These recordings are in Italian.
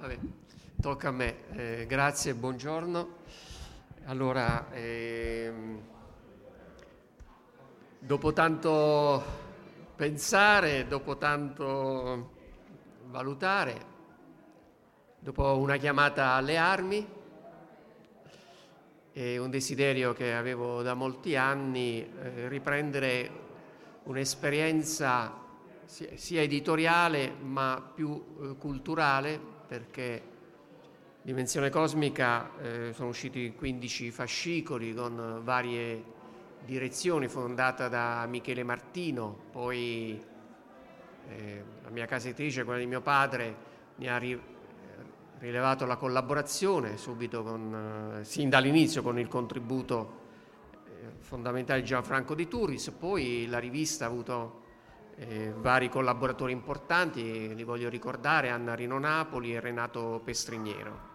Vabbè, tocca a me. Eh, grazie, buongiorno. Allora, ehm, dopo tanto pensare, dopo tanto valutare, dopo una chiamata alle armi e un desiderio che avevo da molti anni, eh, riprendere un'esperienza sia, editoriale ma più eh, culturale perché Dimensione Cosmica eh, sono usciti 15 fascicoli con varie direzioni, fondata da Michele Martino, poi eh, la mia casa editrice, quella di mio padre, mi ha ri- rilevato la collaborazione subito, con, eh, sin dall'inizio con il contributo eh, fondamentale di Gianfranco Di Turris, poi la rivista ha avuto eh, vari collaboratori importanti, li voglio ricordare, Anna Rino Napoli e Renato Pestrignero.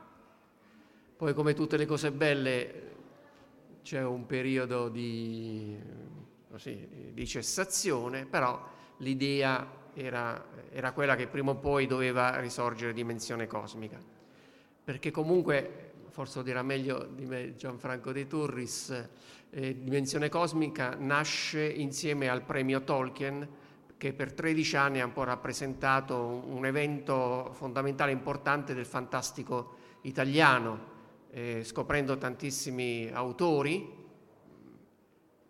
Poi come tutte le cose belle c'è un periodo di, così, di cessazione, però l'idea era, era, quella che prima o poi doveva risorgere dimensione cosmica. Perché comunque, forse lo dirà meglio di me Gianfranco De Turris, eh, Dimensione Cosmica nasce insieme al premio Tolkien, che per 13 anni ha un po' rappresentato un evento fondamentale importante del fantastico italiano, eh, scoprendo tantissimi autori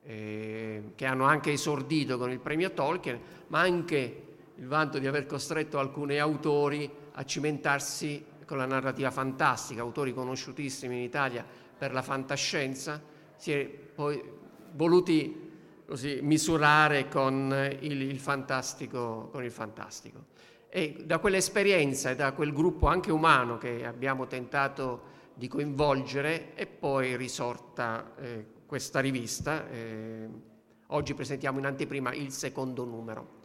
eh, che hanno anche esordito con il premio Tolkien, ma anche il vanto di aver costretto alcuni autori a cimentarsi con la narrativa fantastica, autori conosciutissimi in Italia per la fantascienza, si è poi voluti così, misurare con il, il, fantastico, con il fantastico. E da quell'esperienza e da quel gruppo anche umano che abbiamo tentato di coinvolgere è poi risorta eh, questa rivista. Eh, oggi presentiamo in anteprima il secondo numero.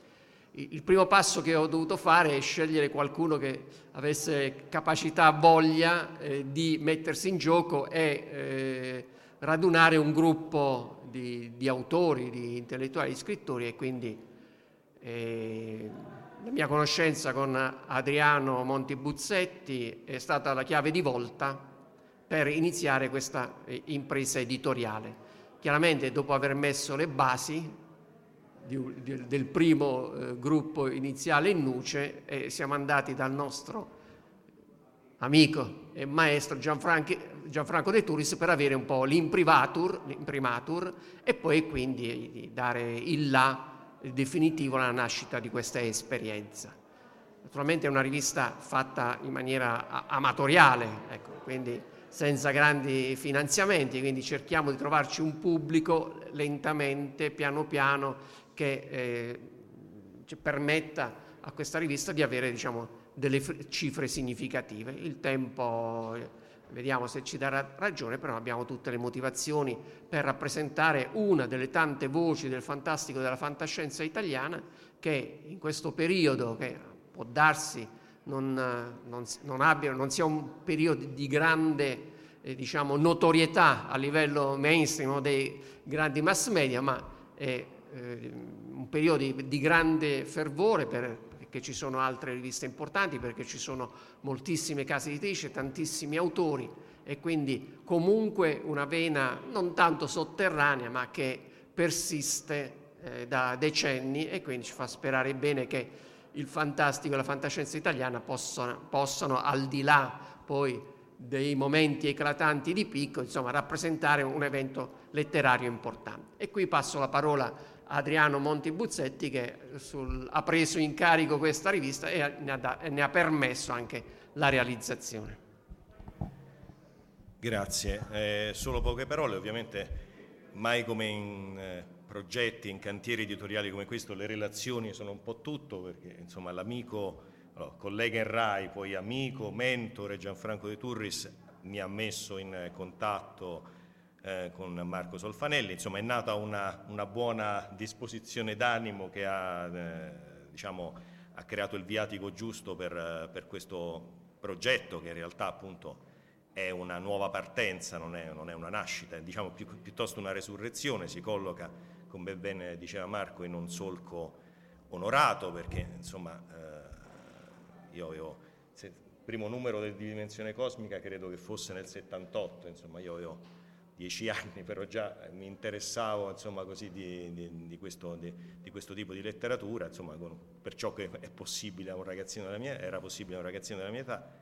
Il primo passo che ho dovuto fare è scegliere qualcuno che avesse capacità, voglia eh, di mettersi in gioco e eh, radunare un gruppo di, di, autori, di intellettuali, di scrittori e quindi eh, la mia conoscenza con Adriano Monti Buzzetti è stata la chiave di volta per iniziare questa eh, impresa editoriale. Chiaramente dopo aver messo le basi di, di, del primo eh, gruppo iniziale in Nuce e siamo andati dal nostro amico e maestro Gianfranco De Turis per avere un po' l'imprimatur, l'imprimatur e poi quindi dare il là definitivo alla nascita di questa esperienza. Naturalmente è una rivista fatta in maniera amatoriale, ecco, quindi senza grandi finanziamenti, quindi cerchiamo di trovarci un pubblico lentamente, piano piano, che eh, permetta a questa rivista di avere diciamo, delle cifre significative. Il tempo, eh, vediamo se ci darà ragione, però abbiamo tutte le motivazioni per rappresentare una delle tante voci del fantastico della fantascienza italiana che in questo periodo, che può darsi non, non, non, abbia, non sia un periodo di grande eh, diciamo, notorietà a livello mainstream dei grandi mass media, ma è eh, un periodo di, di grande fervore per, perché ci sono altre riviste importanti, perché ci sono moltissime case editrici, tantissimi autori e quindi comunque una vena non tanto sotterranea ma che persiste eh, da decenni e quindi ci fa sperare bene che il fantastico e la fantascienza italiana possano, possano al di là poi dei momenti eclatanti di picco, insomma, rappresentare un evento letterario importante. E qui passo la parola Adriano Monti Buzzetti che sul, ha preso in carico questa rivista e ne ha, da, ne ha permesso anche la realizzazione. Grazie, eh, solo poche parole, ovviamente mai come in eh, progetti, in cantieri editoriali come questo le relazioni sono un po' tutto perché insomma l'amico, allora, collega in RAI, poi amico, mentore Gianfranco De Turris mi ha messo in contatto eh, con Marco Solfanelli, insomma è nata una, una buona disposizione d'animo che ha, eh, diciamo, ha, creato il viatico giusto per, per, questo progetto che in realtà appunto è una nuova partenza, non è, non è una nascita, è diciamo, pi, piuttosto una resurrezione, si colloca, come ben diceva Marco, in un solco onorato perché insomma eh, io avevo il primo numero di dimensione cosmica credo che fosse nel 78, insomma io avevo dieci anni, però già mi interessavo insomma, così di, di, di, questo, di, questo, tipo di letteratura, insomma, con, per ciò che è possibile a un ragazzino della mia, era possibile a un ragazzino della mia età.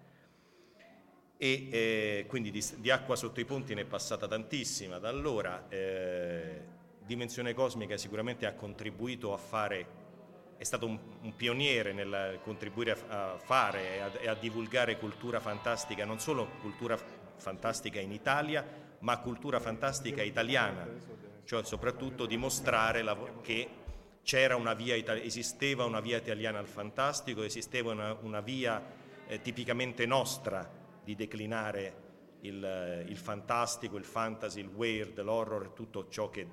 E eh, quindi di, acqua sotto i ponti ne è passata tantissima. Da allora eh, Dimensione Cosmica sicuramente ha contribuito a fare, è stato un, un pioniere nel contribuire a, a fare e a, a divulgare cultura fantastica, non solo cultura fantastica in Italia, ma cultura fantastica italiana, cioè soprattutto dimostrare che c'era una via, esisteva una via italiana al fantastico, esisteva una, una via eh, tipicamente nostra di declinare il, il, fantastico, il fantasy, il weird, l'horror, tutto ciò che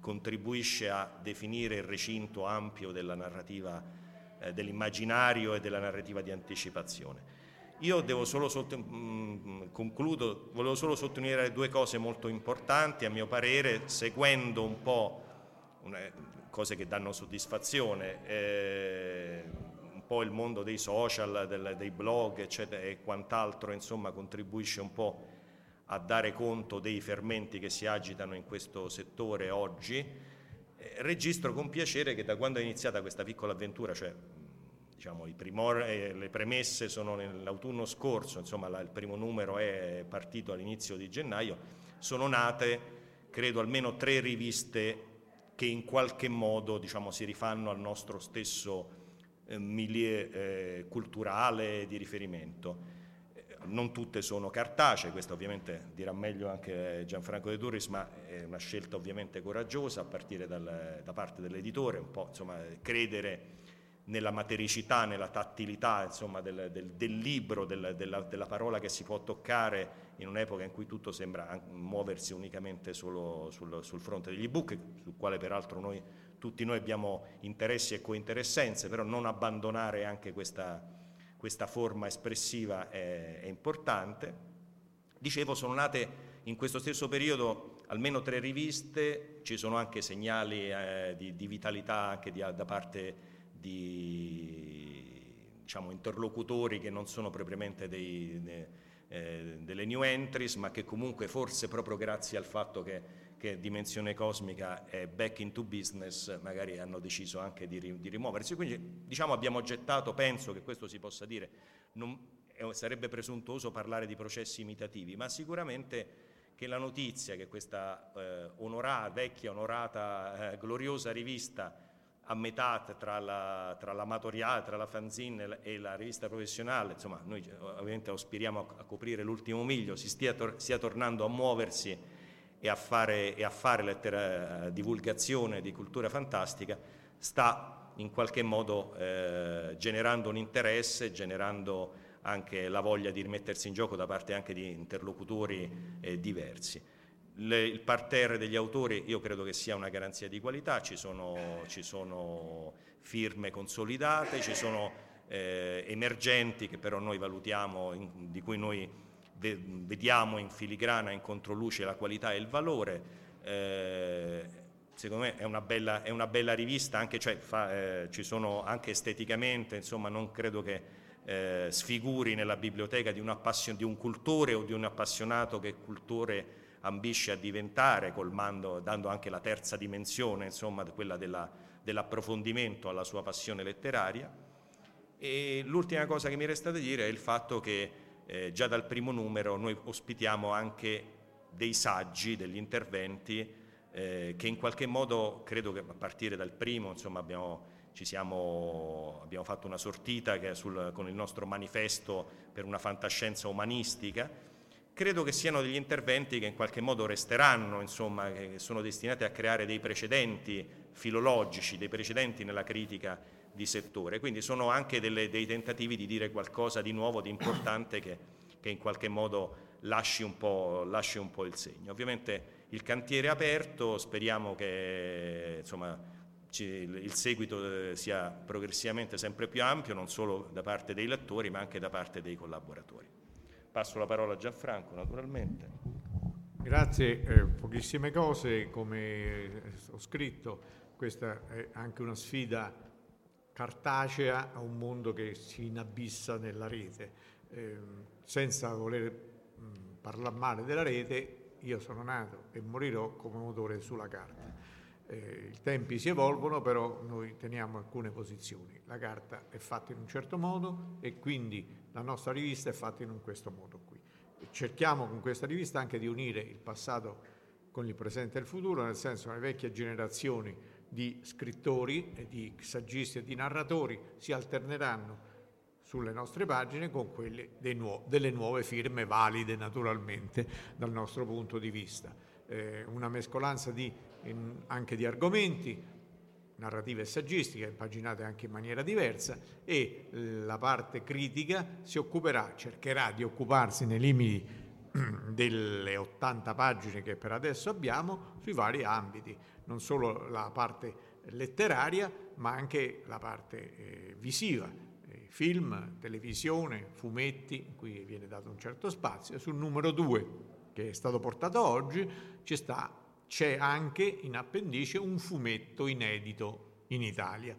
contribuisce a definire il recinto ampio della narrativa, eh, dell'immaginario e della narrativa di anticipazione. Io devo solo sotto, mh, mm, concludo, volevo solo sottolineare due cose molto importanti, a mio parere, seguendo un po' cose che danno soddisfazione, eh, un po' il mondo dei social, del, dei blog, eccetera, e quant'altro, insomma, contribuisce un po' a dare conto dei fermenti che si agitano in questo settore oggi. Eh, registro con piacere che da quando è iniziata questa piccola avventura, cioè diciamo, primor, eh, le premesse sono nell'autunno scorso, insomma la, il primo numero è partito all'inizio di gennaio, sono nate credo almeno tre riviste che in qualche modo diciamo, si rifanno al nostro stesso eh, milieu eh, culturale di riferimento. Non tutte sono cartacee, questo ovviamente dirà meglio anche Gianfranco De Turris, ma è una scelta ovviamente coraggiosa a partire dal, da parte dell'editore, un po' insomma, credere nella matericità, nella tattilità insomma, del, del, del, libro, del, della, della, parola che si può toccare in un'epoca in cui tutto sembra muoversi unicamente solo sul, sul fronte degli ebook, sul quale peraltro noi, tutti noi abbiamo interessi e cointeressenze, però non abbandonare anche questa, questa forma espressiva è, è, importante. Dicevo, sono nate in questo stesso periodo almeno tre riviste, ci sono anche segnali eh, di, di, vitalità anche di, da parte di diciamo, interlocutori che non sono propriamente dei, eh, delle new entries, ma che comunque forse proprio grazie al fatto che, che, Dimensione Cosmica è back into business, magari hanno deciso anche di, di rimuoversi. Quindi diciamo abbiamo gettato, penso che questo si possa dire, non, sarebbe presuntuoso parlare di processi imitativi, ma sicuramente che la notizia che questa eh, onorata, vecchia, onorata, eh, gloriosa rivista a metà tra, la, tra l'amatoriale, tra la fanzine e la rivista professionale, insomma noi ovviamente aspiriamo a, coprire l'ultimo miglio, si stia, tor- stia tornando a muoversi e a fare, e a fare lettera, eh, divulgazione di cultura fantastica, sta in qualche modo eh, generando un interesse, generando anche la voglia di rimettersi in gioco da parte anche di interlocutori eh, diversi. Le, il parterre degli autori io credo che sia una garanzia di qualità, ci sono, ci sono firme consolidate, ci sono eh, emergenti che però noi valutiamo, in, di cui noi ve, vediamo in filigrana, in controluce la qualità e il valore. Eh, secondo me è una bella, è una bella rivista, anche, cioè, fa, eh, ci sono anche esteticamente, insomma non credo che eh, sfiguri nella biblioteca di un, di un cultore o di un appassionato che cultore ambisce a diventare, colmando, dando anche la terza dimensione, insomma, quella della, dell'approfondimento alla sua passione letteraria. E l'ultima cosa che mi resta da dire è il fatto che eh, già dal primo numero noi ospitiamo anche dei saggi, degli interventi eh, che in qualche modo, credo che a partire dal primo, insomma, abbiamo, siamo, abbiamo fatto una sortita sul, con il nostro manifesto per una fantascienza umanistica, credo che siano degli interventi che in qualche modo resteranno, insomma, che sono destinati a creare dei precedenti filologici, dei precedenti nella critica di settore. Quindi sono anche delle, dei tentativi di dire qualcosa di nuovo, di importante che, che in qualche modo lasci un, lasci un, po', il segno. Ovviamente il cantiere è aperto, speriamo che insomma, il seguito eh, sia progressivamente sempre più ampio, non solo da parte dei lettori ma anche da parte dei collaboratori. Passo la parola a Gianfranco, naturalmente. Grazie, eh, pochissime cose, come ho scritto, questa è anche una sfida cartacea a un mondo che si inabissa nella rete. Eh, senza voler mh, parlare male della rete, io sono nato e morirò come motore sulla carta. Eh, I tempi si evolvono, però noi teniamo alcune posizioni. La carta è fatta in un certo modo e quindi la nostra rivista è fatta in questo modo qui. Cerchiamo con questa rivista anche di unire il passato con il presente e il futuro, nel senso che le vecchie generazioni di scrittori, e di saggisti e di narratori si alterneranno sulle nostre pagine con quelle nuo- delle nuove firme valide naturalmente dal nostro punto di vista. Eh, una mescolanza di, in, anche di argomenti, narrativa e saggistica, impaginate anche in maniera diversa, e la parte critica si occuperà, cercherà di occuparsi nei limiti delle 80 pagine che per adesso abbiamo sui vari ambiti, non solo la parte letteraria, ma anche la parte eh, visiva, eh, film, televisione, fumetti, cui viene dato un certo spazio. Sul numero 2, che è stato portato oggi, ci sta c'è anche in appendice un fumetto inedito in Italia.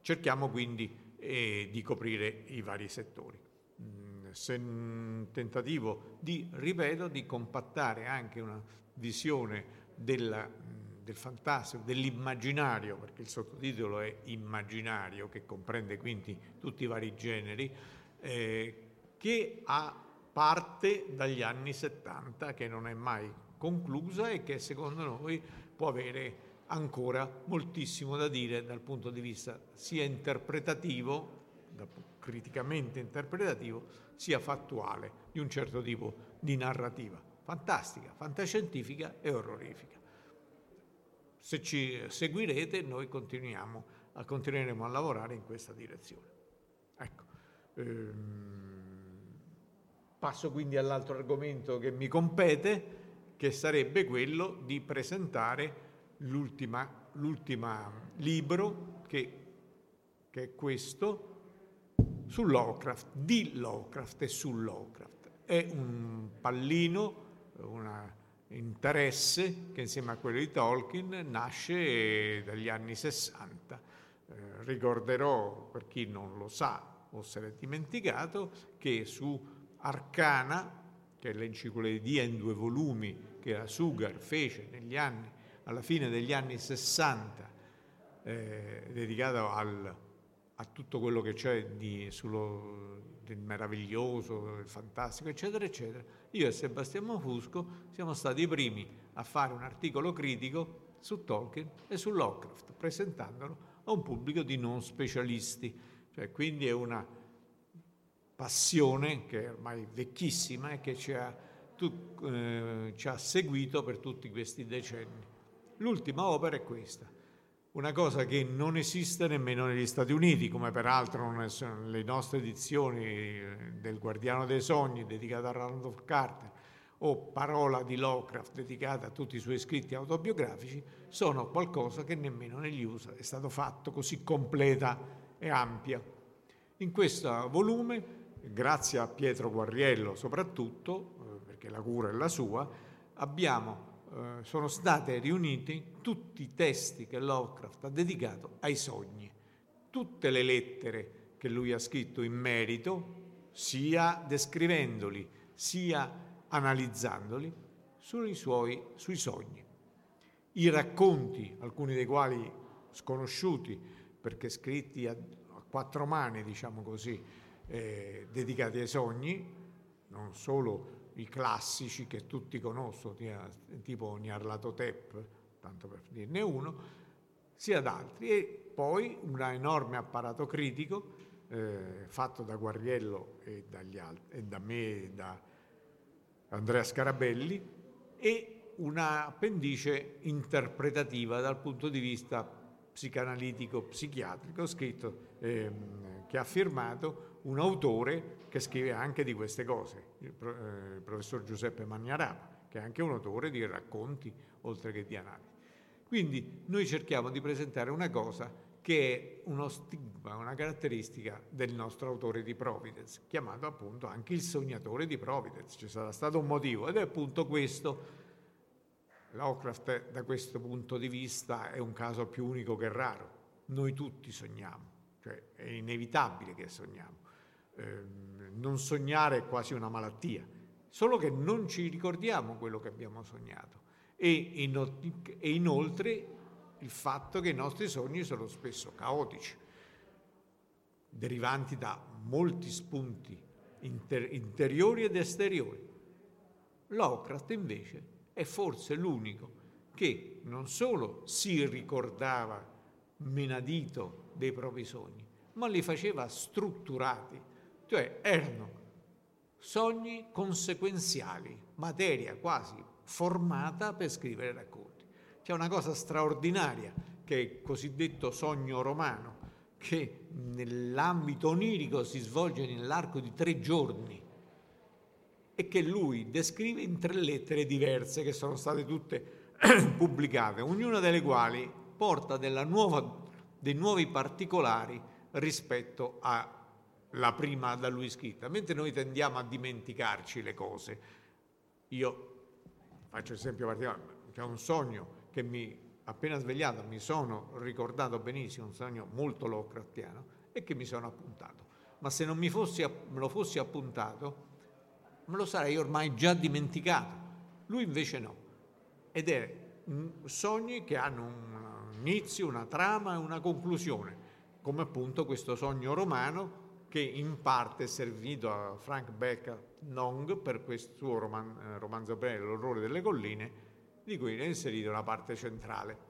Cerchiamo quindi eh, di coprire i vari settori. Mm, se tentativo di, ripeto, di compattare anche una visione della, mm, del fantastico, dell'immaginario, perché il sottotitolo è immaginario, che comprende quindi tutti i vari generi, eh, che ha parte dagli anni 70, che non è mai conclusa e che secondo noi può avere ancora moltissimo da dire dal punto di vista sia interpretativo, criticamente interpretativo, sia fattuale di un certo tipo di narrativa. Fantastica, fantascientifica e orrorifica. Se ci seguirete noi continuiamo, continueremo a lavorare in questa direzione. Ecco. Ehm, passo quindi all'altro argomento che mi compete, che sarebbe quello di presentare l'ultima, libro che, che è questo, su Lovecraft, di Lovecraft e su Lovecraft. È un pallino, un interesse che insieme a quello di Tolkien nasce dagli anni 60. Eh, ricorderò, per chi non lo sa o se l'è dimenticato, che su Arcana, che è l'enciclopedia in due volumi che la Sugar fece negli anni alla fine degli anni 60, eh, dedicato al, a tutto quello che c'è di, sullo, del meraviglioso, del fantastico, eccetera, eccetera, io e Sebastiano Fusco siamo stati i primi a fare un articolo critico su Tolkien e su Lovecraft, presentandolo a un pubblico di non specialisti. Cioè, quindi è una passione che è ormai vecchissima e che ci ha, tu, eh, ci ha seguito per tutti questi decenni. L'ultima opera è questa, una cosa che non esiste nemmeno negli Stati Uniti, come peraltro le nostre edizioni eh, del Guardiano dei Sogni dedicata a Randolph Carter o Parola di Lovecraft dedicata a tutti i suoi scritti autobiografici, sono qualcosa che nemmeno negli USA è stato fatto così completa e ampia. In questo volume, grazie a Pietro Guarriello soprattutto, eh, perché la cura è la sua, abbiamo eh, sono state riuniti tutti i testi che Lovecraft ha dedicato ai sogni, tutte le lettere che lui ha scritto in merito, sia descrivendoli, sia analizzandoli, sui suoi sui sogni. I racconti, alcuni dei quali sconosciuti perché scritti a, a quattro mani, diciamo così, eh, dedicati ai sogni, non solo i classici che tutti conoscono, tipo Nyarlathotep, tanto per dirne uno, sia da altri. E poi un enorme apparato critico eh, fatto da Guarriello e, altri, e da me e da Andrea Scarabelli e una appendice interpretativa dal punto di vista psicanalitico, psichiatrico, scritto, ehm, che ha firmato un autore che scrive anche di queste cose, il, eh, professor Giuseppe Magnarapa, che è anche un autore di racconti oltre che di analisi. Quindi noi cerchiamo di presentare una cosa che è uno stigma, una caratteristica del nostro autore di Providence, chiamato appunto anche il sognatore di Providence. Ci sarà stato un motivo ed è appunto questo. Lovecraft da questo punto di vista è un caso più unico che raro. Noi tutti sogniamo, cioè è inevitabile che sogniamo. Ehm, non sognare è quasi una malattia, solo che non ci ricordiamo quello che abbiamo sognato. E, e inoltre il fatto che i nostri sogni sono spesso caotici, derivanti da molti spunti inter- interiori ed esteriori. Lovecraft invece è forse l'unico che non solo si ricordava menadito dei propri sogni, ma li faceva strutturati cioè erano sogni conseguenziali, materia quasi formata per scrivere racconti. C'è una cosa straordinaria che è il cosiddetto sogno romano, che nell'ambito onirico si svolge nell'arco di tre giorni e che lui descrive in tre lettere diverse che sono state tutte pubblicate, ognuna delle quali porta nuova, dei nuovi particolari rispetto a la prima da lui scritta, mentre noi tendiamo a dimenticarci le cose. Io faccio esempio particolare, c'è un sogno che mi, appena svegliato, mi sono ricordato benissimo, un sogno molto Lovecraftiano, e che mi sono appuntato. Ma se non mi fossi, me lo fossi appuntato, me lo sarei ormai già dimenticato. Lui invece no. Ed è sogni che hanno un inizio, una trama e una conclusione, come appunto questo sogno romano che in parte è servito a Frank Beck Long per questo suo roman- eh, romanzo breve, L'orrore delle colline, di cui ne ha inserito una parte centrale.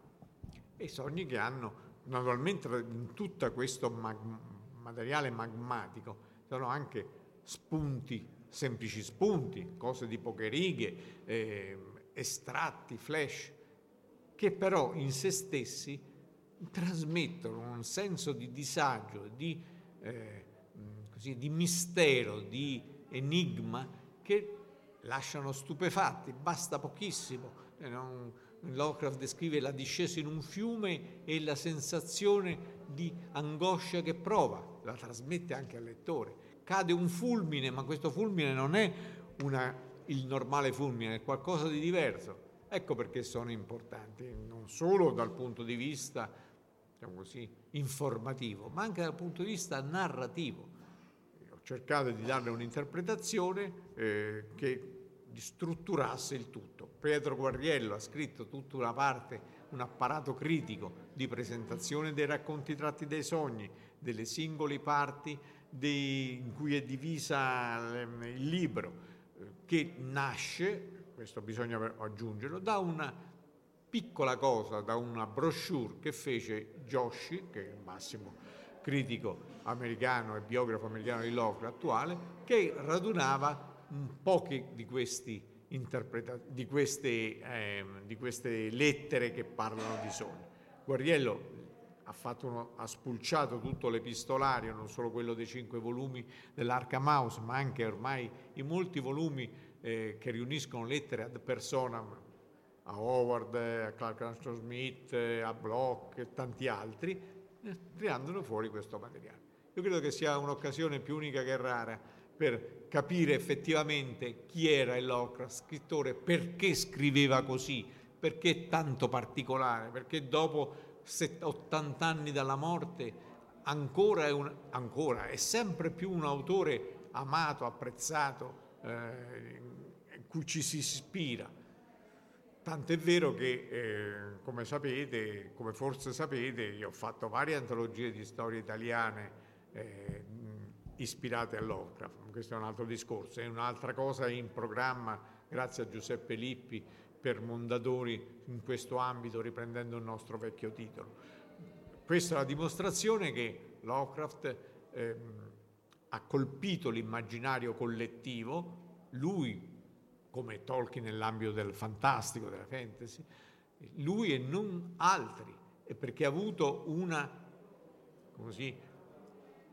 e sogni che hanno naturalmente in tutto questo mag- materiale magmatico sono anche spunti, semplici spunti, cose di poche righe, eh, estratti, flash, che però in se stessi trasmettono un senso di disagio, di, eh, così, di mistero, di enigma che lasciano stupefatti, basta pochissimo. Non, Lovecraft descrive la discesa in un fiume e la sensazione di angoscia che prova, la trasmette anche al lettore. Cade un fulmine, ma questo fulmine non è una, il normale fulmine, è qualcosa di diverso. Ecco perché sono importanti, non solo dal punto di vista diciamo così, informativo, ma anche dal punto di vista narrativo. Ho cercato di darle un'interpretazione eh, che strutturasse il tutto. Pietro Guarriello ha scritto tutta una parte, un apparato critico di presentazione dei racconti tratti dai sogni, delle singole parti di, in cui è divisa ehm, il libro, eh, che nasce, questo bisogna aggiungerlo, da una piccola cosa, da una brochure che fece Joshi, che è il massimo critico americano e biografo americano di Lovecraft attuale, che radunava pochi di, questi di, queste, eh, di queste lettere che parlano di sogni. Guarriello ha, uno, ha, spulciato tutto l'epistolario, non solo quello dei cinque volumi dell'Arca Mouse, ma anche ormai i molti volumi eh, che riuniscono lettere ad personam a Howard, a Clark Armstrong Smith, a Bloch e tanti altri, tirandolo fuori questo materiale. Io credo che sia un'occasione più unica che rara per capire effettivamente chi era il Lovecraft, scrittore, perché scriveva così, perché è tanto particolare, perché dopo 80 anni dalla morte ancora è, un, ancora è sempre più un autore amato, apprezzato, eh, cui ci si ispira. Tant'è vero che, eh, come sapete, come forse sapete, io ho fatto varie antologie di storie italiane eh, ispirate a questo è un altro discorso, è un'altra cosa in programma grazie a Giuseppe Lippi per Mondadori in questo ambito riprendendo il nostro vecchio titolo. Questa è la dimostrazione che Lovecraft eh, ha colpito l'immaginario collettivo, lui come Tolkien nell'ambito del fantastico, della fantasy, lui e non altri, e perché ha avuto una, così,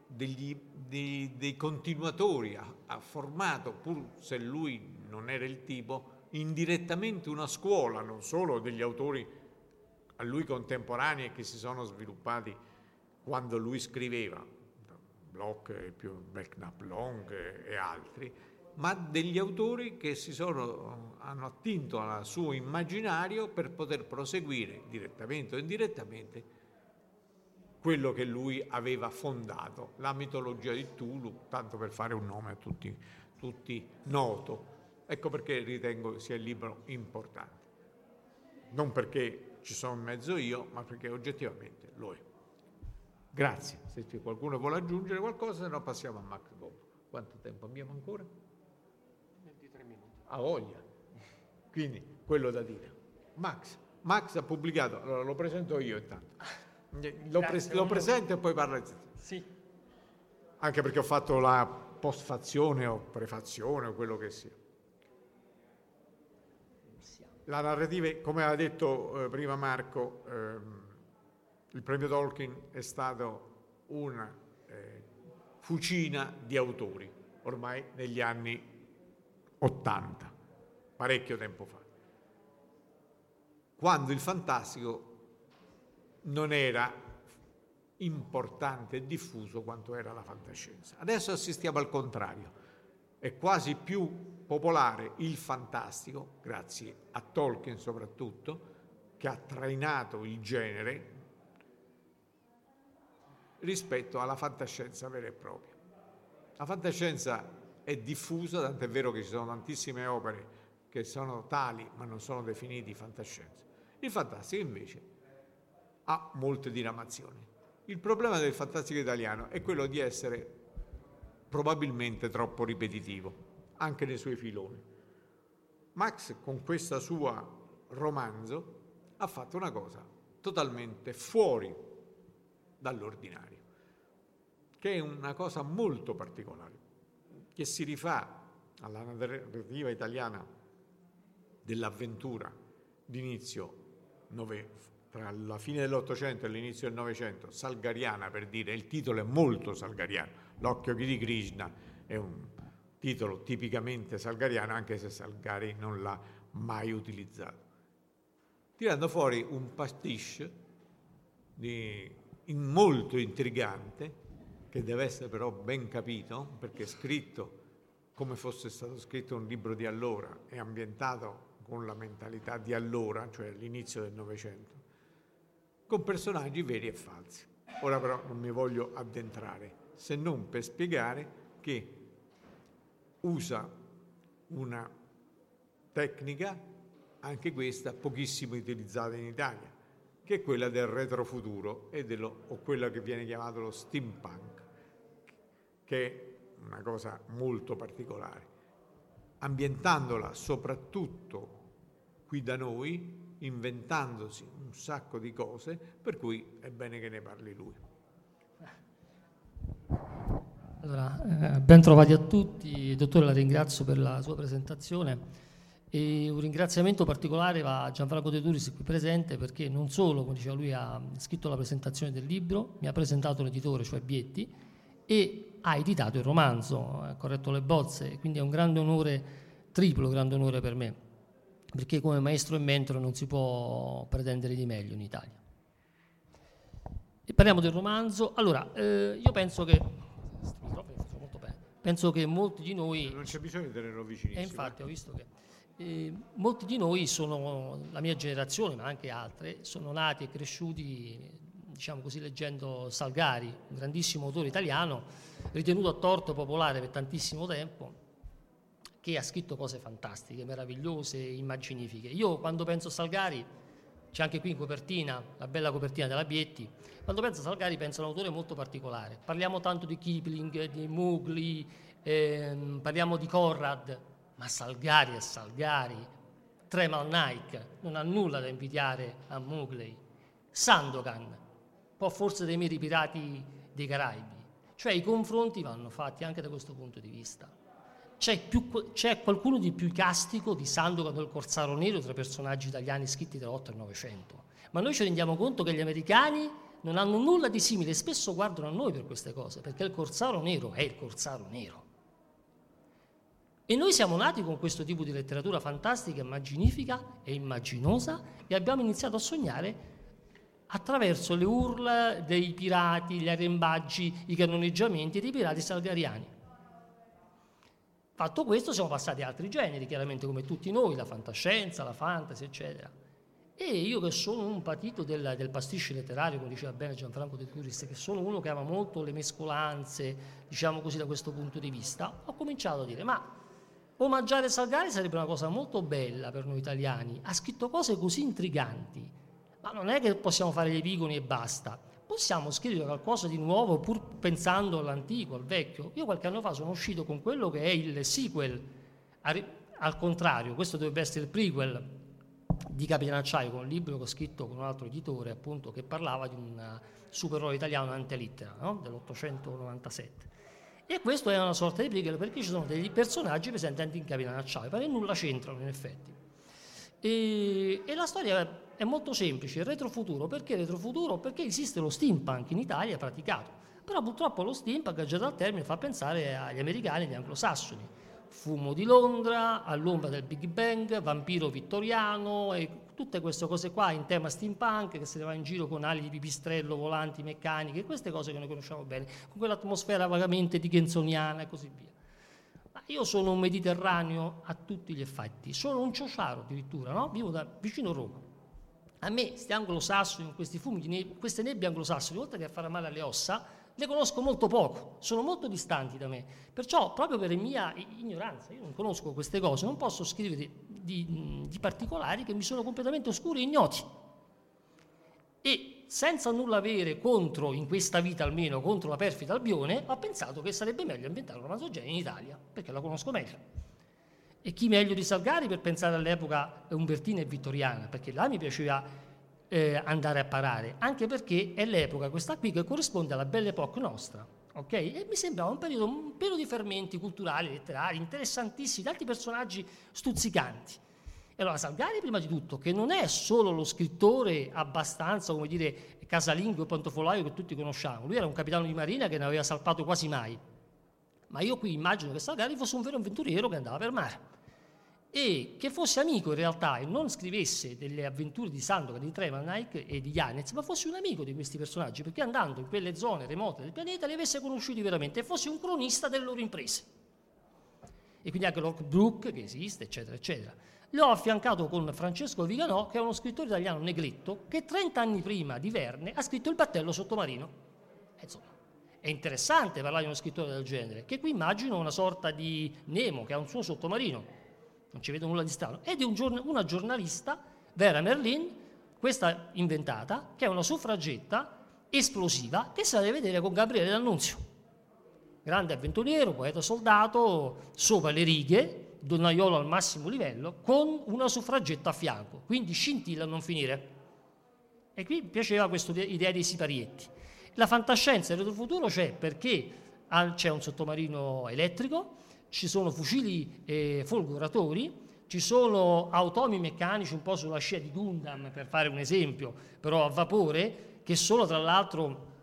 degli, dei, dei, continuatori, ha, ha formato, pur se lui non era il tipo, indirettamente una scuola, non solo degli autori a lui contemporanei che si sono sviluppati quando lui scriveva, Bloch, Belknap Long e altri, ma degli autori che si sono, hanno attinto al suo immaginario per poter proseguire direttamente o indirettamente quello che lui aveva fondato, la mitologia di Tulu, tanto per fare un nome a tutti, tutti noto. Ecco perché ritengo sia il libro importante. Non perché ci sono in mezzo io, ma perché oggettivamente lo è. Grazie. Se qualcuno vuole aggiungere qualcosa, se no passiamo a Max Bob. Quanto tempo abbiamo ancora? 23 minuti. A voglia. Quindi, quello da dire. Max. Max ha pubblicato, allora lo presento io intanto. Lo, pre- lo presento e poi parla di Sì. Anche perché ho fatto la postfazione o prefazione o quello che sia. La narrativa, come ha detto eh, prima Marco, ehm, il premio Tolkien è stato una eh, fucina di autori, ormai negli anni 80, parecchio tempo fa, quando il fantastico non era importante e diffuso quanto era la fantascienza. Adesso assistiamo al contrario è quasi più popolare il fantastico, grazie a Tolkien soprattutto, che ha trainato il genere rispetto alla fantascienza vera e propria. La fantascienza è diffusa, tant'è vero che ci sono tantissime opere che sono tali ma non sono definiti fantascienza. Il fantastico invece ha molte diramazioni. Il problema del fantastico italiano è quello di essere probabilmente troppo ripetitivo, anche nei suoi filoni. Max con questa sua romanzo ha fatto una cosa totalmente fuori dall'ordinario, che è una cosa molto particolare, che si rifà alla narrativa italiana dell'avventura d'inizio tra la fine dell'Ottocento e l'inizio del Novecento, salgariana per dire, il titolo è molto salgariano, L'occhio di Krishna è un titolo tipicamente salgariano, anche se Salgari non l'ha mai utilizzato. Tirando fuori un pastiche di, in molto intrigante, che deve essere però ben capito, perché è scritto come fosse stato scritto un libro di allora e ambientato con la mentalità di allora, cioè all'inizio del Novecento, con personaggi veri e falsi. Ora però non mi voglio addentrare, se non per spiegare che usa una tecnica, anche questa pochissimo utilizzata in Italia, che è quella del retrofuturo dello, o quella che viene chiamato lo steampunk, che è una cosa molto particolare, ambientandola soprattutto qui da noi, inventandosi un sacco di cose, per cui è bene che ne parli lui. Allora, eh, ben trovati a tutti, dottore la ringrazio per la sua presentazione. E un ringraziamento particolare va a Gianfranco De Turis qui presente perché non solo, come diceva lui, ha scritto la presentazione del libro, mi ha presentato l'editore, cioè Bietti, e ha editato il romanzo, ha corretto le bozze, quindi è un grande onore, triplo grande onore per me, perché come maestro e mentore non si può pretendere di meglio in Italia. E parliamo del romanzo. Allora, eh, io penso che penso che molti di noi... Non c'è bisogno di tenerlo vicinissimo. E infatti ho visto che eh, molti di noi sono, la mia generazione, ma anche altre, sono nati e cresciuti, diciamo così, leggendo Salgari, un grandissimo autore italiano, ritenuto a torto popolare per tantissimo tempo, che ha scritto cose fantastiche, meravigliose, immaginifiche. Io quando penso a Salgari, c'è anche qui in copertina, la bella copertina della Bietti, quando penso a Salgari penso a un autore molto particolare. Parliamo tanto di Kipling, di Mowgli, ehm, parliamo di Conrad, ma Salgari è Salgari. Tremal Nike non ha nulla da invidiare a Mowgli. Sandokan può forse temere i pirati dei Caraibi. Cioè i confronti vanno fatti anche da questo punto di vista. C'è, più, c'è qualcuno di più castico di Sandokan del Corsaro Nero tra personaggi italiani scritti dall'8 al 900. Ma noi ci rendiamo conto che gli americani non hanno nulla di simile e spesso guardano a noi per queste cose, perché il corsaro nero è il corsaro nero. E noi siamo nati con questo tipo di letteratura fantastica, immaginifica e immaginosa e abbiamo iniziato a sognare attraverso le urla dei pirati, gli arrembaggi, i cannoneggiamenti dei pirati salgariani. Fatto questo siamo passati a altri generi, chiaramente come tutti noi, la fantascienza, la fantasy, eccetera. E io che sono un patito del, del pasticcio letterario, come diceva bene Gianfranco De Turis, che sono uno che ama molto le mescolanze, diciamo così da questo punto di vista, ho cominciato a dire, ma omaggiare Salgari sarebbe una cosa molto bella per noi italiani, ha scritto cose così intriganti, ma non è che possiamo fare gli epigoni e basta, possiamo scrivere qualcosa di nuovo pur pensando all'antico, al vecchio. Io qualche anno fa sono uscito con quello che è il sequel, al contrario, questo dovrebbe essere il prequel di Capitan Acciaio con un libro che ho scritto con un altro editore appunto che parlava di un supereroe italiano antelittera no? dell'897 e questo è una sorta di prequel perché ci sono degli personaggi presenti anche in Capitan Acciaio perché nulla c'entrano in effetti e, e, la storia è molto semplice il retrofuturo perché retrofuturo? perché esiste lo steampunk in Italia praticato però purtroppo lo steampunk già dal termine fa pensare agli americani e agli anglosassoni Fumo di Londra, all'ombra del Big Bang, Vampiro vittoriano e tutte queste cose qua in tema steampunk che se ne va in giro con ali di pipistrello, volanti, meccaniche, queste cose che noi conosciamo bene, con quell'atmosfera vagamente dickinsoniana e così via. Ma io sono un mediterraneo a tutti gli effetti, sono un ciociaro addirittura, no? vivo da vicino Roma. A me, questi anglosassoni, questi fumi, queste nebbie anglosassoni, oltre che a fare male alle ossa, le conosco molto poco, sono molto distanti da me. Perciò, proprio per mia ignoranza, io non conosco queste cose, non posso scrivere di, di particolari che mi sono completamente oscuri e ignoti. E senza nulla avere contro, in questa vita almeno, contro la perfida Albione, ho pensato che sarebbe meglio ambientare un romanzo genere in Italia, perché la conosco meglio. E chi meglio di Salgari per pensare all'epoca umbertina e vittoriana, perché là mi piaceva eh, andare a parare, anche perché è l'epoca, questa qui, che corrisponde alla Belle Époque nostra. Okay? E mi sembrava un periodo un pieno di fermenti culturali, letterari, interessantissimi, tanti personaggi stuzzicanti. E allora Salgari, prima di tutto, che non è solo lo scrittore abbastanza, come dire, casalingo e pantofolaio che tutti conosciamo, lui era un capitano di marina che ne aveva salpato quasi mai. Ma io qui immagino che Salgari fosse un vero avventuriero che andava per mare e che fosse amico in realtà e non scrivesse delle avventure di Sandokan, di Tremanike e di Janez, ma fosse un amico di questi personaggi, perché andando in quelle zone remote del pianeta li avesse conosciuti veramente e fosse un cronista delle loro imprese. E quindi anche Lord che esiste, eccetera, eccetera. L'ho affiancato con Francesco Viganò, che è uno scrittore italiano negletto, che 30 anni prima di Verne ha scritto Il battello sottomarino. E insomma, è interessante parlare di uno scrittore del genere, che qui immagino una sorta di Nemo, che ha un suo sottomarino, non ci vedo nulla di strano, ed è un giorn- una giornalista, Vera Merlin, questa inventata, che è una suffragetta esplosiva che si deve vedere con Gabriele D'Annunzio. Grande avventuriero, poeta soldato, sopra le righe, donnaiolo al massimo livello, con una suffragetta a fianco, quindi scintilla a non finire. E qui piaceva questa idea dei siparietti. La fantascienza del futuro c'è perché c'è un sottomarino elettrico, ci sono fucili eh, folgoratori, ci sono automi meccanici un po' sulla scia di Gundam, per fare un esempio, però a vapore, che sono tra l'altro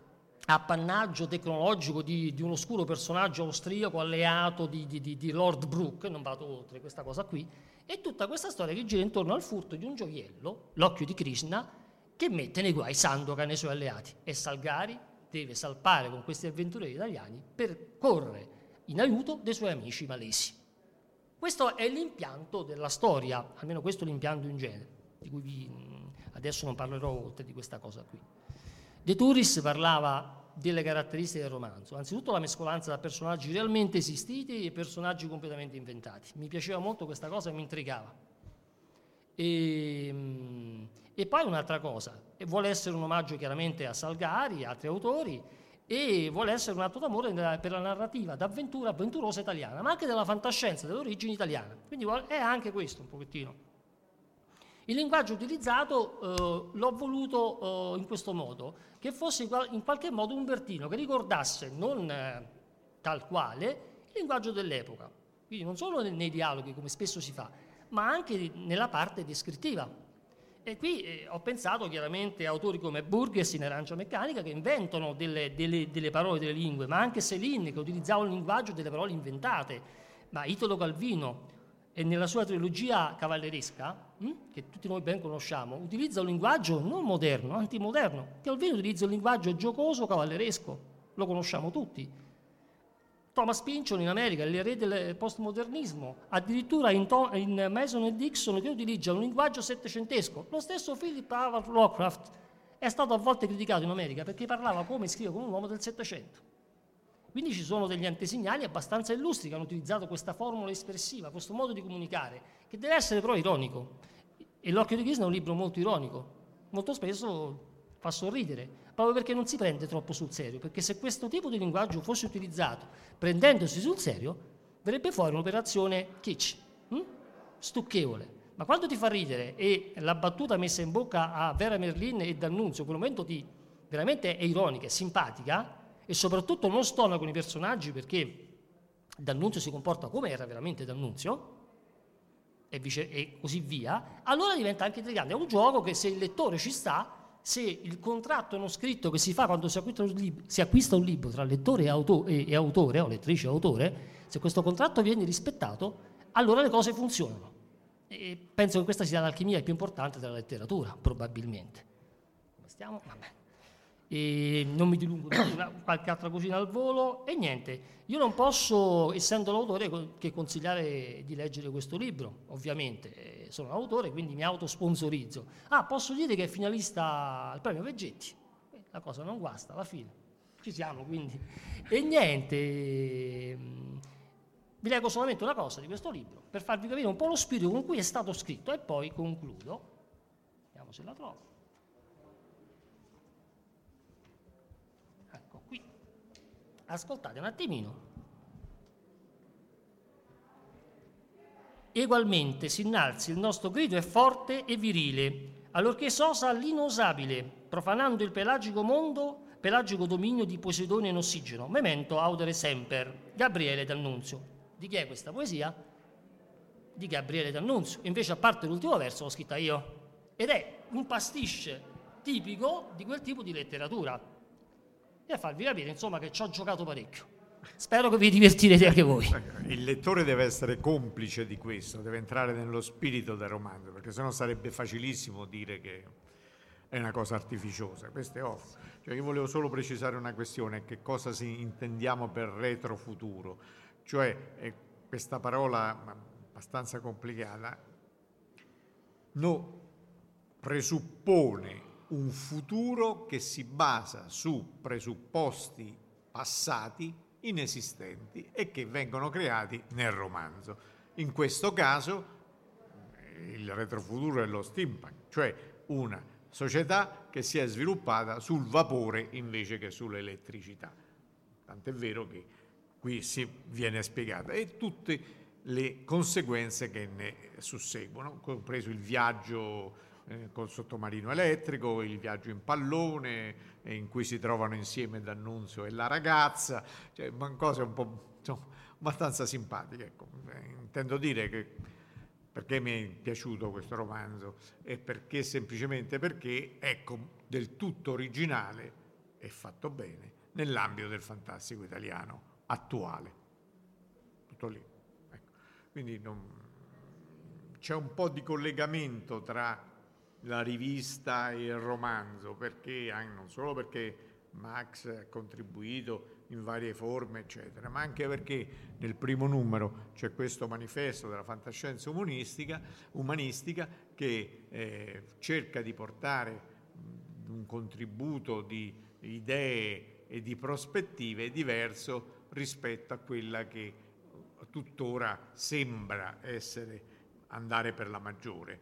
appannaggio tecnologico di, di un oscuro personaggio austriaco alleato di, di, di, Lord Brooke, non vado oltre questa cosa qui, e tutta questa storia che gira intorno al furto di un gioiello, l'occhio di Krishna, che mette nei guai Sandokan e i suoi alleati. E Salgari deve salpare con questi avventurieri italiani per correre in aiuto dei suoi amici malesi. Questo è l'impianto della storia, almeno questo è l'impianto in genere, di cui vi, adesso non parlerò oltre di questa cosa qui. De Turis parlava delle caratteristiche del romanzo, anzitutto la mescolanza tra personaggi realmente esistiti e personaggi completamente inventati. Mi piaceva molto questa cosa e mi intrigava. E, e poi un'altra cosa, vuole essere un omaggio chiaramente a Salgari, e altri autori, e vuole essere un atto d'amore per la narrativa d'avventura avventurosa italiana, ma anche della fantascienza, delle origini italiane. Quindi è anche questo un pochettino. Il linguaggio utilizzato eh, l'ho voluto eh, in questo modo, che fosse in qualche modo un bertino, che ricordasse non eh, tal quale il linguaggio dell'epoca. Quindi non solo nei dialoghi, come spesso si fa, ma anche nella parte descrittiva. E qui eh, ho pensato chiaramente a autori come Burgess in Arancia Meccanica che inventano delle, delle, delle parole, delle lingue, ma anche Céline che utilizzava un linguaggio delle parole inventate, ma Italo Calvino e nella sua trilogia cavalleresca, hm, che tutti noi ben conosciamo, utilizza un linguaggio non moderno, antimoderno. Calvino utilizza un linguaggio giocoso cavalleresco, lo conosciamo tutti. Thomas Pynchon in America, l'erede del postmodernismo, addirittura in, Tom, in, Mason e Dixon che utilizza un linguaggio settecentesco. Lo stesso Philip Howard Lovecraft è stato a volte criticato in America perché parlava come scrive come un uomo del Settecento. Quindi ci sono degli antesignani abbastanza illustri che hanno utilizzato questa formula espressiva, questo modo di comunicare, che deve essere però ironico. E L'occhio di Krishna è un libro molto ironico, molto spesso fa sorridere, proprio perché non si prende troppo sul serio, perché se questo tipo di linguaggio fosse utilizzato prendendosi sul serio, verrebbe fuori un'operazione kitsch, hm? stucchevole. Ma quando ti fa ridere e la battuta messa in bocca a Vera Merlin e D'Annunzio, quel momento ti, veramente è ironica, è simpatica, e soprattutto non stona con i personaggi perché D'Annunzio si comporta come era veramente D'Annunzio, e, vice, e così via, allora diventa anche intrigante. È un gioco che se il lettore ci sta, se il contratto non scritto che si fa quando si acquista un libro, acquista un libro tra lettore e, auto, e, autore, o lettrice e autore, se questo contratto viene rispettato, allora le cose funzionano. E penso che questa sia l'alchimia più importante della letteratura, probabilmente. Come stiamo? Vabbè e non mi dilungo qualche altra cosina al volo e niente, io non posso, essendo l'autore, che consigliare di leggere questo libro, ovviamente, sono l'autore, quindi mi autosponsorizzo. Ah, posso dire che è finalista al premio Veggetti, la cosa non guasta, alla fine, ci siamo quindi. E niente, vi leggo solamente una cosa di questo libro, per farvi capire un po' lo spirito con cui è stato scritto e poi concludo, vediamo se la trovo. Ascoltate un attimino. Egualmente si innalzi il nostro grido è forte e virile, allorché sosa l'inosabile, profanando il pelagico mondo, pelagico dominio di Poseidone in ossigeno. Memento audere semper, Gabriele D'Annunzio. Di chi è questa poesia? Di Gabriele D'Annunzio. Invece, a parte l'ultimo verso, l'ho scritta io. Ed è un pasticce tipico di quel tipo di letteratura. E a farvi capire, insomma, che ci ho giocato parecchio. Spero che vi divertirete anche voi. Il lettore deve essere complice di questo, deve entrare nello spirito del romanzo, perché sennò sarebbe facilissimo dire che è una cosa artificiosa. Questo è ovvio. Cioè, io volevo solo precisare una questione, che cosa si intendiamo per retrofuturo. Cioè, eh, questa parola abbastanza complicata, no, presuppone un futuro che si basa su presupposti passati inesistenti e che vengono creati nel romanzo. In questo caso il retrofuturo è lo steampunk, cioè una società che si è sviluppata sul vapore invece che sull'elettricità. Tant'è vero che qui si viene spiegata e tutte le conseguenze che ne susseguono, compreso il viaggio eh, col sottomarino elettrico, il viaggio in pallone eh, in cui si trovano insieme D'Annunzio e la ragazza, cioè cose un po' insomma, abbastanza simpatiche. Ecco. Eh, intendo dire che perché mi è piaciuto questo romanzo e perché semplicemente perché ecco, del tutto originale e fatto bene nell'ambito del fantastico italiano attuale. Tutto lì. Ecco. Quindi non... c'è un po' di collegamento tra la rivista e il romanzo, perché non solo perché Max ha contribuito in varie forme, eccetera, ma anche perché nel primo numero c'è questo manifesto della fantascienza umanistica, umanistica che eh, cerca di portare un contributo di idee e di prospettive diverso rispetto a quella che tuttora sembra essere andare per la maggiore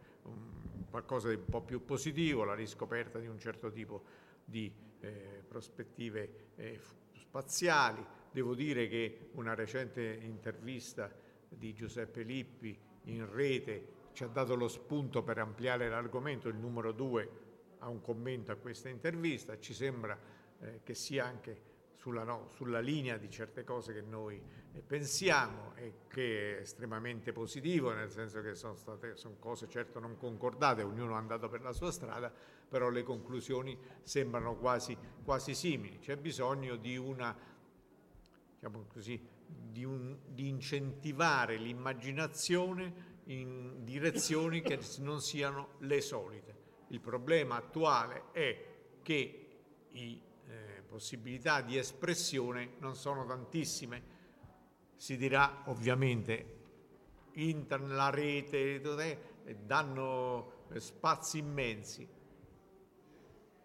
qualcosa di un po' più positivo, la riscoperta di un certo tipo di eh, prospettive eh, spaziali. Devo dire che una recente intervista di Giuseppe Lippi in rete ci ha dato lo spunto per ampliare l'argomento, il numero due ha un commento a questa intervista, ci sembra eh, che sia anche sulla, no, sulla, linea di certe cose che noi pensiamo e che è estremamente positivo, nel senso che sono state sono cose certo non concordate, ognuno è andato per la sua strada, però le conclusioni sembrano quasi, quasi simili. C'è bisogno di una, diciamo così, di, un, di incentivare l'immaginazione in direzioni che non siano le solite. Il problema attuale è che i possibilità di espressione non sono tantissime. Si dirà ovviamente internet, la rete, danno spazi immensi.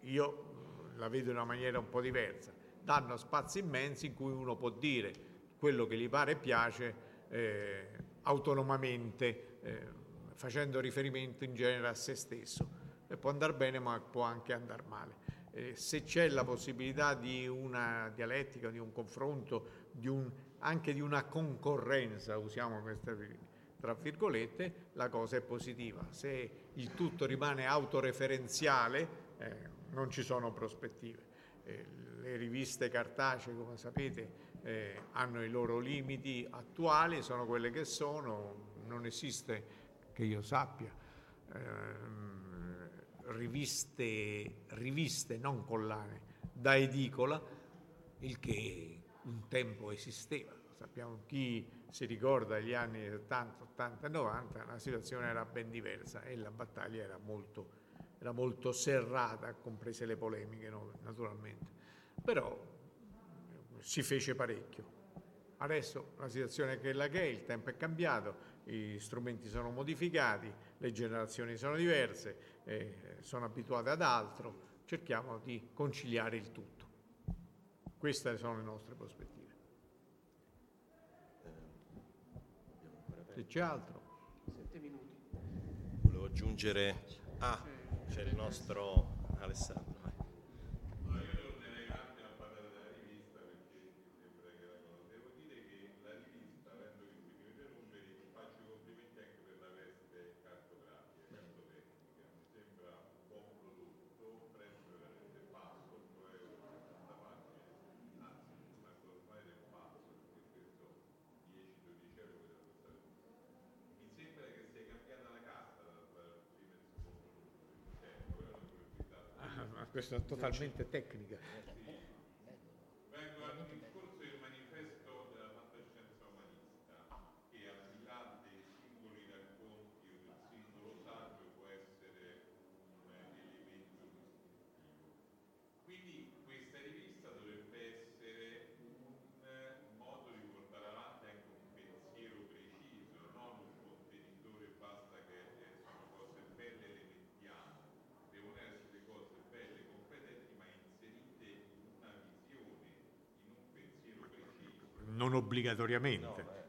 Io la vedo in una maniera un po' diversa. Danno spazi immensi in cui uno può dire quello che gli pare e piace eh, autonomamente, eh, facendo riferimento in genere a se stesso. E può andare bene ma può anche andare male eh, se c'è la possibilità di una dialettica, di un confronto, di un, anche di una concorrenza, usiamo queste tra virgolette, la cosa è positiva. Se il tutto rimane autoreferenziale, eh, non ci sono prospettive. Eh, le riviste cartacee, come sapete, eh, hanno i loro limiti attuali, sono quelle che sono, non esiste che io sappia ehm, riviste, riviste non collane da edicola, il che un tempo esisteva. Sappiamo chi si ricorda gli anni 70, 80 e 90, la situazione era ben diversa e la battaglia era molto, era molto serrata, comprese le polemiche naturalmente. Però si fece parecchio. Adesso la situazione è quella che è, il tempo è cambiato, gli strumenti sono modificati, le generazioni sono diverse, eh, sono abituate ad altro, cerchiamo di conciliare il tutto. Queste sono le nostre prospettive. Se c'è altro. Sette minuti. Volevo aggiungere... Ah, c'è il nostro Alessandro. Questa è totalmente tecnica. Non obbligatoriamente. No,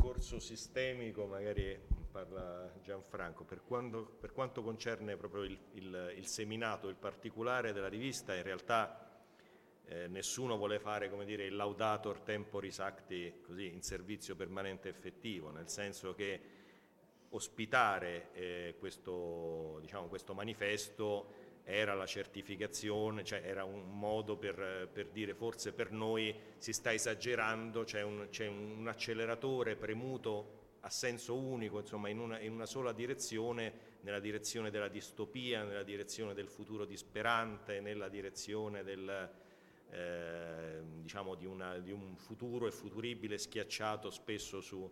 discorso sistemico magari parla Gianfranco, per, quando, per quanto concerne proprio il, il, il, seminato, il particolare della rivista, in realtà eh, nessuno vuole fare come dire, il laudator temporis acti così, in servizio permanente effettivo, nel senso che ospitare eh, questo, diciamo, questo manifesto era la certificazione, cioè era un modo per, per, dire forse per noi si sta esagerando, c'è un, c'è un acceleratore premuto a senso unico, insomma in una, in una, sola direzione, nella direzione della distopia, nella direzione del futuro disperante, nella direzione del, eh, diciamo di, una, di, un futuro e futuribile schiacciato spesso su,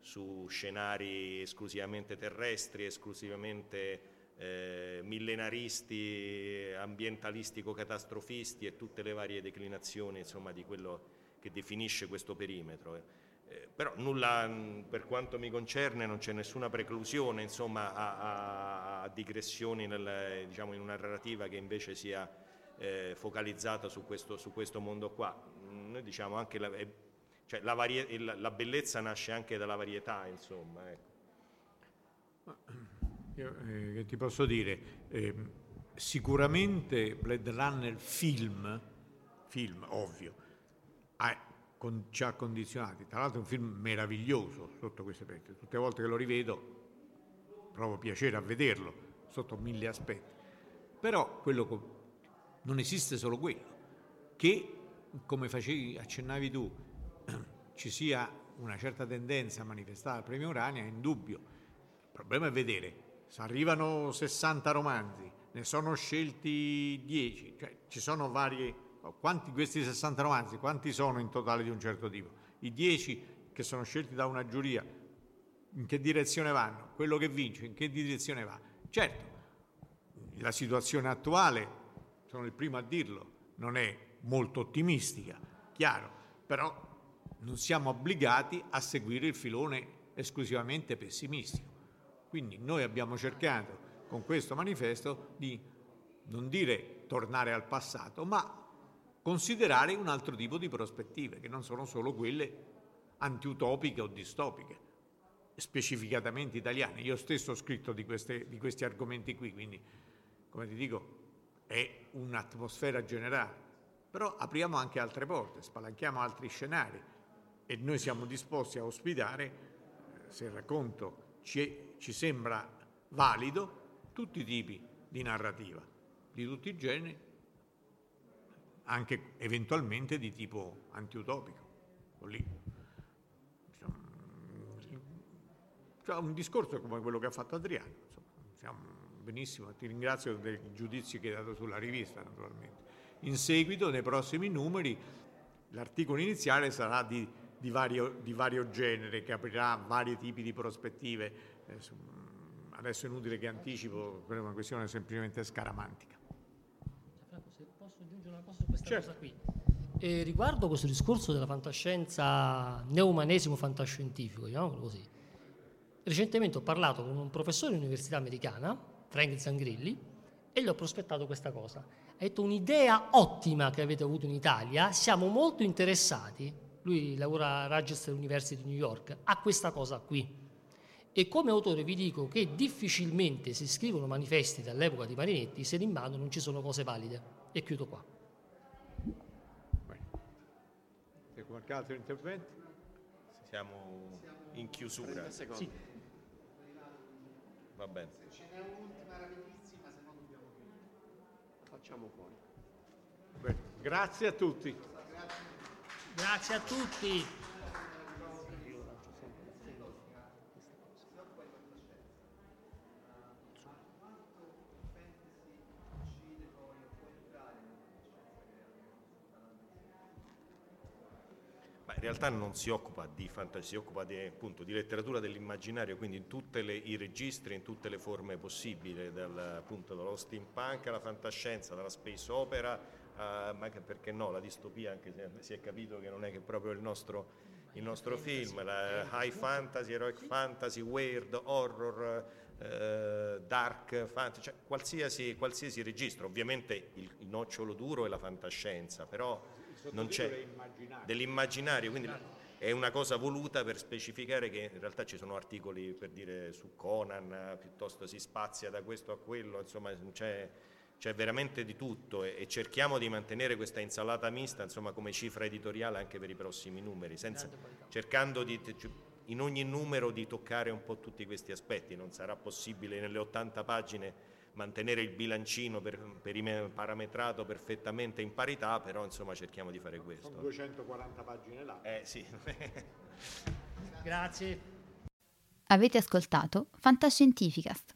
su scenari esclusivamente terrestri, esclusivamente eh, millenaristi, ambientalistico-catastrofisti e tutte le varie declinazioni insomma, di quello che definisce questo perimetro. Eh, però nulla, per quanto mi concerne, non c'è nessuna preclusione insomma, a, a, a digressioni nel, diciamo, in una narrativa che invece sia eh, focalizzata su questo, su questo, mondo qua. Noi diciamo anche la, cioè la, varie, la, bellezza nasce anche dalla varietà, insomma. Ecco. Io, eh, ti posso dire, eh, sicuramente Blade Runner film, film ovvio, ha, con, ci ha condizionati. Tra l'altro è un film meraviglioso sotto questi aspetti. Tutte le volte che lo rivedo provo piacere a vederlo sotto mille aspetti. Però quello co- non esiste solo quello, che come facevi, accennavi tu, ci sia una certa tendenza a manifestare al premio Urania è indubbio. Il problema è vedere arrivano 60 romanzi, ne sono scelti 10, cioè ci sono varie... Quanti questi 60 romanzi, quanti sono in totale di un certo tipo? I 10 che sono scelti da una giuria, in che direzione vanno? Quello che vince, in che direzione va? Certo, la situazione attuale, sono il primo a dirlo, non è molto ottimistica, chiaro, però non siamo obbligati a seguire il filone esclusivamente pessimistico. Quindi noi abbiamo cercato con questo manifesto di non dire tornare al passato, ma considerare un altro tipo di prospettive, che non sono solo quelle antiutopiche o distopiche, specificatamente italiane. Io stesso ho scritto di, queste, di questi argomenti qui, quindi, come ti dico, è un'atmosfera generale. Però apriamo anche altre porte, spalanchiamo altri scenari. e noi siamo disposti a ospitare, se racconto ci, ci sembra valido, tutti i tipi di narrativa, di tutti i generi, anche eventualmente di tipo antiutopico. Lì. Cioè, un discorso come quello che ha fatto Adriano. Insomma, benissimo, ti ringrazio dei giudizi che hai dato sulla rivista naturalmente. In seguito, nei prossimi numeri, l'articolo iniziale sarà di, di, vario, di vario, genere, che aprirà vari tipi di prospettive. Eh, adesso è inutile che anticipo, è una questione semplicemente scaramantica. Franco, se posso aggiungere una cosa su questa certo. cosa qui. E riguardo questo discorso della fantascienza, neoumanesimo fantascientifico, diciamo così, recentemente ho parlato con un professore di università americana, Frank Zangrilli, e gli ho prospettato questa cosa. Ha detto un'idea ottima che avete avuto in Italia, siamo molto interessati, lui lavora a Rochester University di New York, a questa cosa qui. E come autore vi dico che difficilmente si scrivono manifesti dall'epoca di Marinetti se in mano non ci sono cose valide. E chiudo qua. C'è qualche altro intervento? Siamo in chiusura. Sì. Va bene. Se ce n'è un'ultima rapidissima, se no dobbiamo chiudere. Facciamo fuori. Grazie a tutti. Grazie a tutti. in realtà non si occupa di fantasia, si occupa di, appunto, di letteratura dell'immaginario, quindi in tutti i registri, in tutte le forme possibili, dal, appunto, dallo steampunk alla fantascienza, dalla space opera, uh, ma anche perché no, la distopia, anche se si è capito che non è che proprio il nostro, il nostro film, la high fantasy, heroic fantasy, weird, horror, uh, dark fantasy, cioè qualsiasi, qualsiasi registro, ovviamente il, il nocciolo duro è la fantascienza, però non c'è dell'immaginario, quindi è una cosa voluta per specificare che in realtà ci sono articoli per dire su Conan, piuttosto si spazia da questo a quello, insomma c'è, c'è veramente di tutto e, e, cerchiamo di mantenere questa insalata mista insomma, come cifra editoriale anche per i prossimi numeri, senza, cercando di, in ogni numero di toccare un po' tutti questi aspetti, non sarà possibile nelle 80 pagine mantenere il bilancino per, per parametrato perfettamente in parità, però insomma cerchiamo di fare questo. Sono 240 pagine là. Eh sì. Grazie. Avete ascoltato Fantascientificast,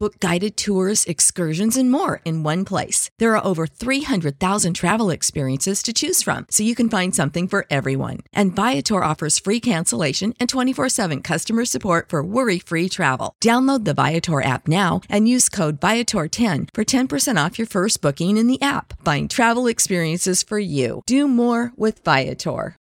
Book guided tours, excursions, and more in one place. There are over 300,000 travel experiences to choose from, so you can find something for everyone. And Viator offers free cancellation and 24 7 customer support for worry free travel. Download the Viator app now and use code Viator10 for 10% off your first booking in the app. Find travel experiences for you. Do more with Viator.